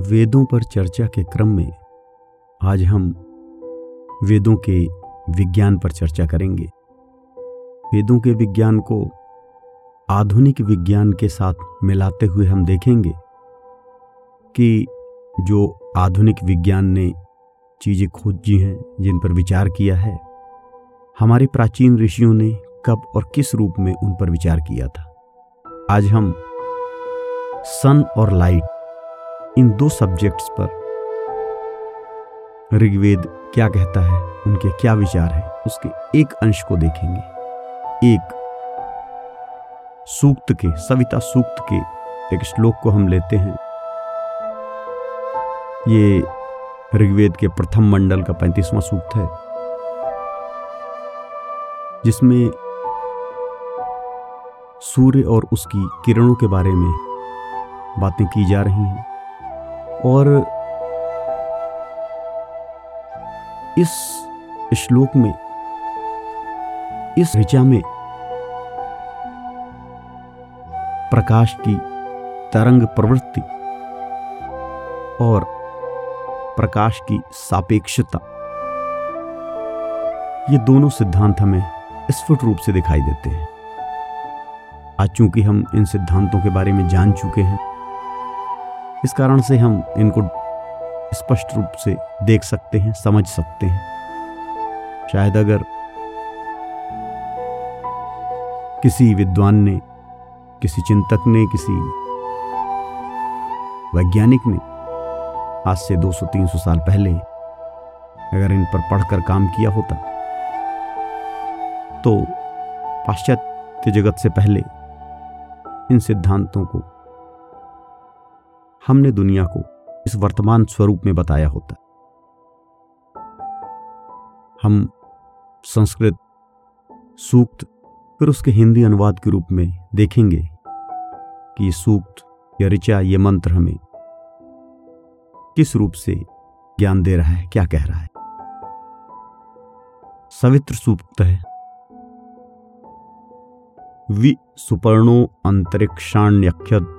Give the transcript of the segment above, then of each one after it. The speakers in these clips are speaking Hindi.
वेदों पर चर्चा के क्रम में आज हम वेदों के विज्ञान पर चर्चा करेंगे। वेदों के विज्ञान को आधुनिक विज्ञान के साथ मिलाते हुए हम देखेंगे कि जो आधुनिक विज्ञान ने चीज़ें खोजी हैं, जिन पर विचार किया है, हमारे प्राचीन ऋषियों ने कब और किस रूप में उन पर विचार किया था। आज हम सन और लाइट इन दो सब्जेक्ट्स पर। ऋग्वेद क्या कहता है? उनके क्या विचार है? उसके एक अंश को देखेंगे। एक, सूक्त के, सविता सूक्त के एक श्लोक को हम लेते हैं। ये ऋग्वेद के प्रथम मंडल का पैंतीसवां सूक्त है। जिसमें सूर्य और उसकी किरणों के बारे में बातें की जा रही हैं। और इस श्लोक में, इस ऋचा में प्रकाश की तरंग प्रवृत्ति और प्रकाश की सापेक्षता, ये दोनों सिद्धांत हमें स्फुट रूप से दिखाई देते हैं। आज चूँकि हम इन सिद्धांतों के बारे में जान चुके हैं इस कारण से हम इनको स्पष्ट रूप से देख सकते हैं, समझ सकते हैं। शायद अगर किसी विद्वान ने, किसी चिंतक ने, किसी वैज्ञानिक ने आज से 200-300 साल पहले अगर इन पर पढ़कर काम किया होता तो पाश्चात्य जगत से पहले इन सिद्धांतों को हमने दुनिया को इस वर्तमान स्वरूप में बताया होता हम संस्कृत, सूक्त, फिर उसके हिंदी अनुवाद के रूप में देखेंगे कि ये सूक्त, या ऋचा, ये मंत्र हमें किस रूप से ज्ञान दे रहा है, क्या कह रहा है। सवित्र सूक्त है। वि सुपर्णो अंतरिक्षाण्यक्षद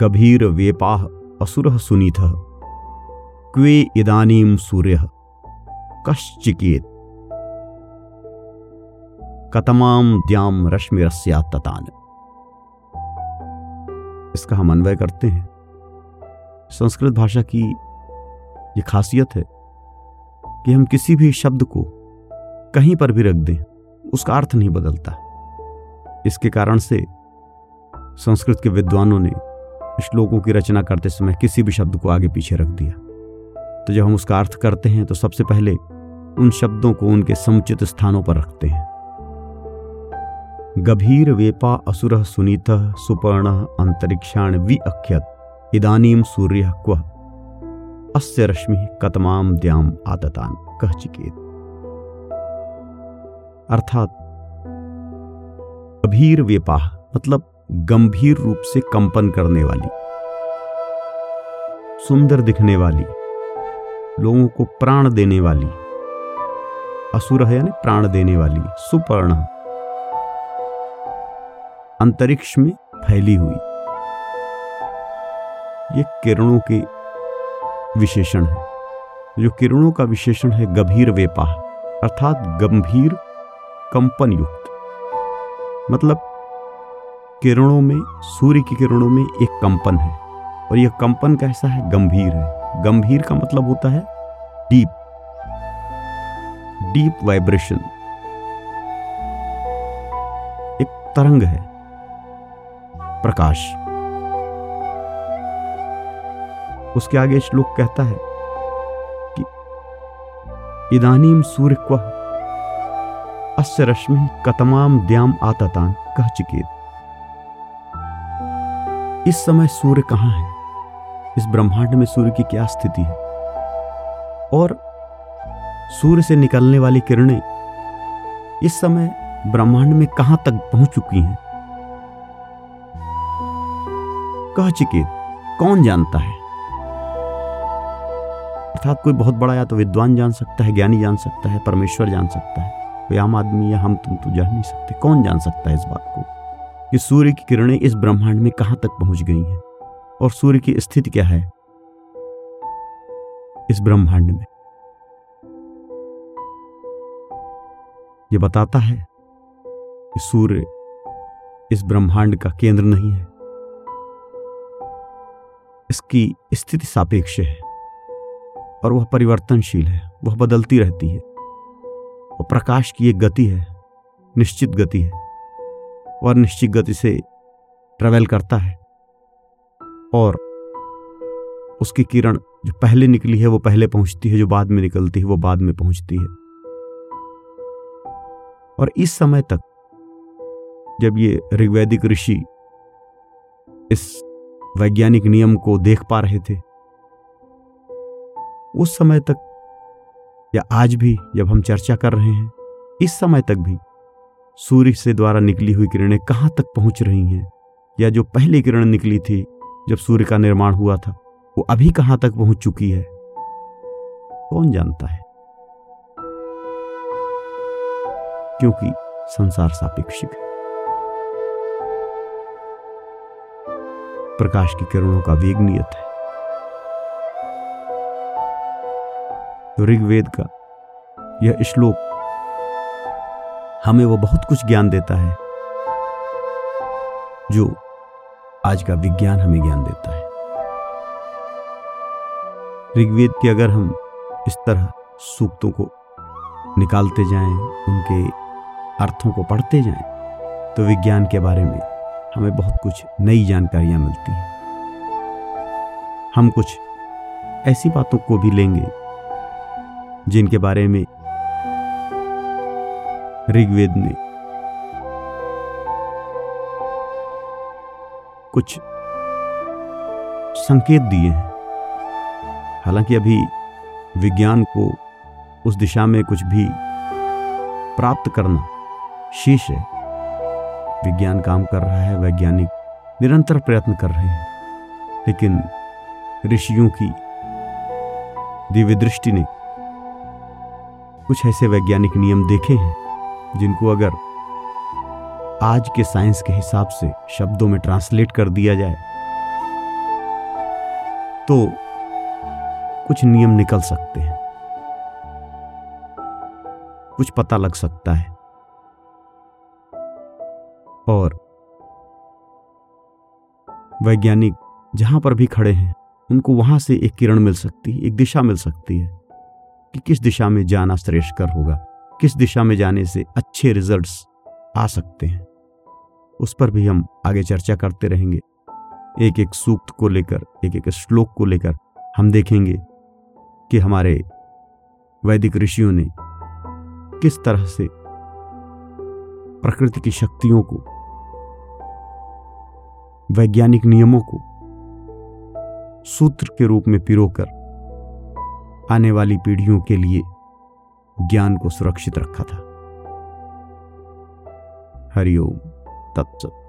गभीर वेपाह असुर सुनीथ। क्वे इदानीम सूर्य? कश्चिकेत। कतमाम द्याम रश्मिरस्याततान इसका हम अन्वय करते हैं। संस्कृत भाषा की ये खासियत है कि हम किसी भी शब्द को कहीं पर भी रख दें, उसका अर्थ नहीं बदलता। इसके कारण से संस्कृत के विद्वानों ने श्लोकों की रचना करते समय किसी भी शब्द को आगे पीछे रख दिया। तो जब हम उसका अर्थ करते हैं तो सबसे पहले उन शब्दों को उनके समुचित स्थानों पर रखते हैं। गभीर वेपा असुर सुनीत सुपर्ण अंतरिक्षाण वि अख्यत इदानीम सूर्य क्व। अस्य रश्मि कतमाम द्याम आदतान कह चिकेत। अर्थात, गभीर वेपाह मतलब गंभीर रूप से कंपन करने वाली, सुंदर दिखने वाली, लोगों को प्राण देने वाली, असुर है यानी प्राण देने वाली, सुपर्ण, अंतरिक्ष में फैली हुई। ये किरणों के विशेषण है। जो किरणों का विशेषण है गंभीर वेपाह अर्थात गंभीर कंपन युक्त मतलब किरणों में, सूर्य की किरणों में एक कंपन है। और यह कंपन कैसा है गंभीर है। गंभीर का मतलब होता है डीप। Deep vibration. एक तरंग है। प्रकाश। उसके आगे श्लोक कहता है कि इदानीम सूर्य क्व अस्य रश्मि कतमाम द्याम आततान कह चिकेत? इस समय सूर्य कहाँ है? इस ब्रह्मांड में सूर्य की क्या स्थिति है? और सूर्य से निकलने वाली किरणें इस समय ब्रह्मांड में कहाँ तक पहुँच चुकी हैं? कह चिकेत कौन जानता है? अर्थात कोई बहुत बड़ा या तो विद्वान जान सकता है, ज्ञानी जान सकता है, परमेश्वर जान सकता है कोई आम आदमी या हम, तुम तो जान नहीं सकते। कौन जान सकता है इस बात को? कि सूर्य की किरणें इस ब्रह्मांड में कहाँ तक पहुँच गई हैं? और सूर्य की स्थिति क्या है? इस ब्रह्मांड में। यह बताता है कि सूर्य इस ब्रह्मांड का केंद्र नहीं है। इसकी स्थिति सापेक्ष है और वह परिवर्तनशील है, वह बदलती रहती है। और प्रकाश की एक गति है, निश्चित गति है। और निश्चित गति से ट्रेवल करता है। और उसकी किरण जो पहले निकली है, वो पहले पहुँचती है, जो बाद में निकलती है, वो बाद में पहुँचती है। और इस समय तक जब ये ऋग्वैदिक ऋषि इस वैज्ञानिक नियम को देख पा रहे थे, उस समय तक या आज भी जब हम चर्चा कर रहे हैं, इस समय तक भी सूर्य से द्वारा निकली हुई किरणें कहाँ तक पहुँच रही हैं? या जो पहली किरण निकली थी, जब सूर्य का निर्माण हुआ था, वो अभी कहाँ तक पहुँच चुकी है? कौन जानता है? क्योंकि संसार सापेक्षिक है। प्रकाश की किरणों का वेग नियत है। तो ऋग्वेद का यह श्लोक हमें वो बहुत कुछ ज्ञान देता है, जो आज का विज्ञान हमें ज्ञान देता है। ऋग्वेद के अगर हम इस तरह सूक्तों को निकालते जाएँ, उनके अर्थों को पढ़ते जाएँ तो विज्ञान के बारे में हमें बहुत कुछ नई जानकारियाँ मिलती हैं। हम कुछ ऐसी बातों को भी लेंगे, जिनके बारे में ऋग्वेद ने कुछ संकेत दिए हैं। हालाँकि अभी विज्ञान को उस दिशा में कुछ भी प्राप्त करना शेष है। विज्ञान काम कर रहा है, वैज्ञानिक निरंतर प्रयत्न कर रहे हैं। लेकिन ऋषियों की दिव्य दृष्टि ने कुछ ऐसे वैज्ञानिक नियम देखे हैं जिनको अगर आज के साइंस के हिसाब से शब्दों में ट्रांसलेट कर दिया जाए तो कुछ नियम निकल सकते हैं। कुछ पता लग सकता है। और वैज्ञानिक जहाँ पर भी खड़े हैं, उनको वहाँ से एक किरण मिल सकती है, एक दिशा मिल सकती है कि किस दिशा में जाना श्रेष्ठकर होगा। किस दिशा में जाने से अच्छे रिजल्ट्स आ सकते हैं? उस पर भी हम आगे चर्चा करते रहेंगे। एक एक सूक्त को लेकर, एक एक श्लोक को लेकर हम देखेंगे कि हमारे वैदिक ऋषियों ने किस तरह से प्रकृति की शक्तियों को, वैज्ञानिक नियमों को सूत्र के रूप में पिरोकर आने वाली पीढ़ियों के लिए ज्ञान को सुरक्षित रखा था। हरिओम तत्सत।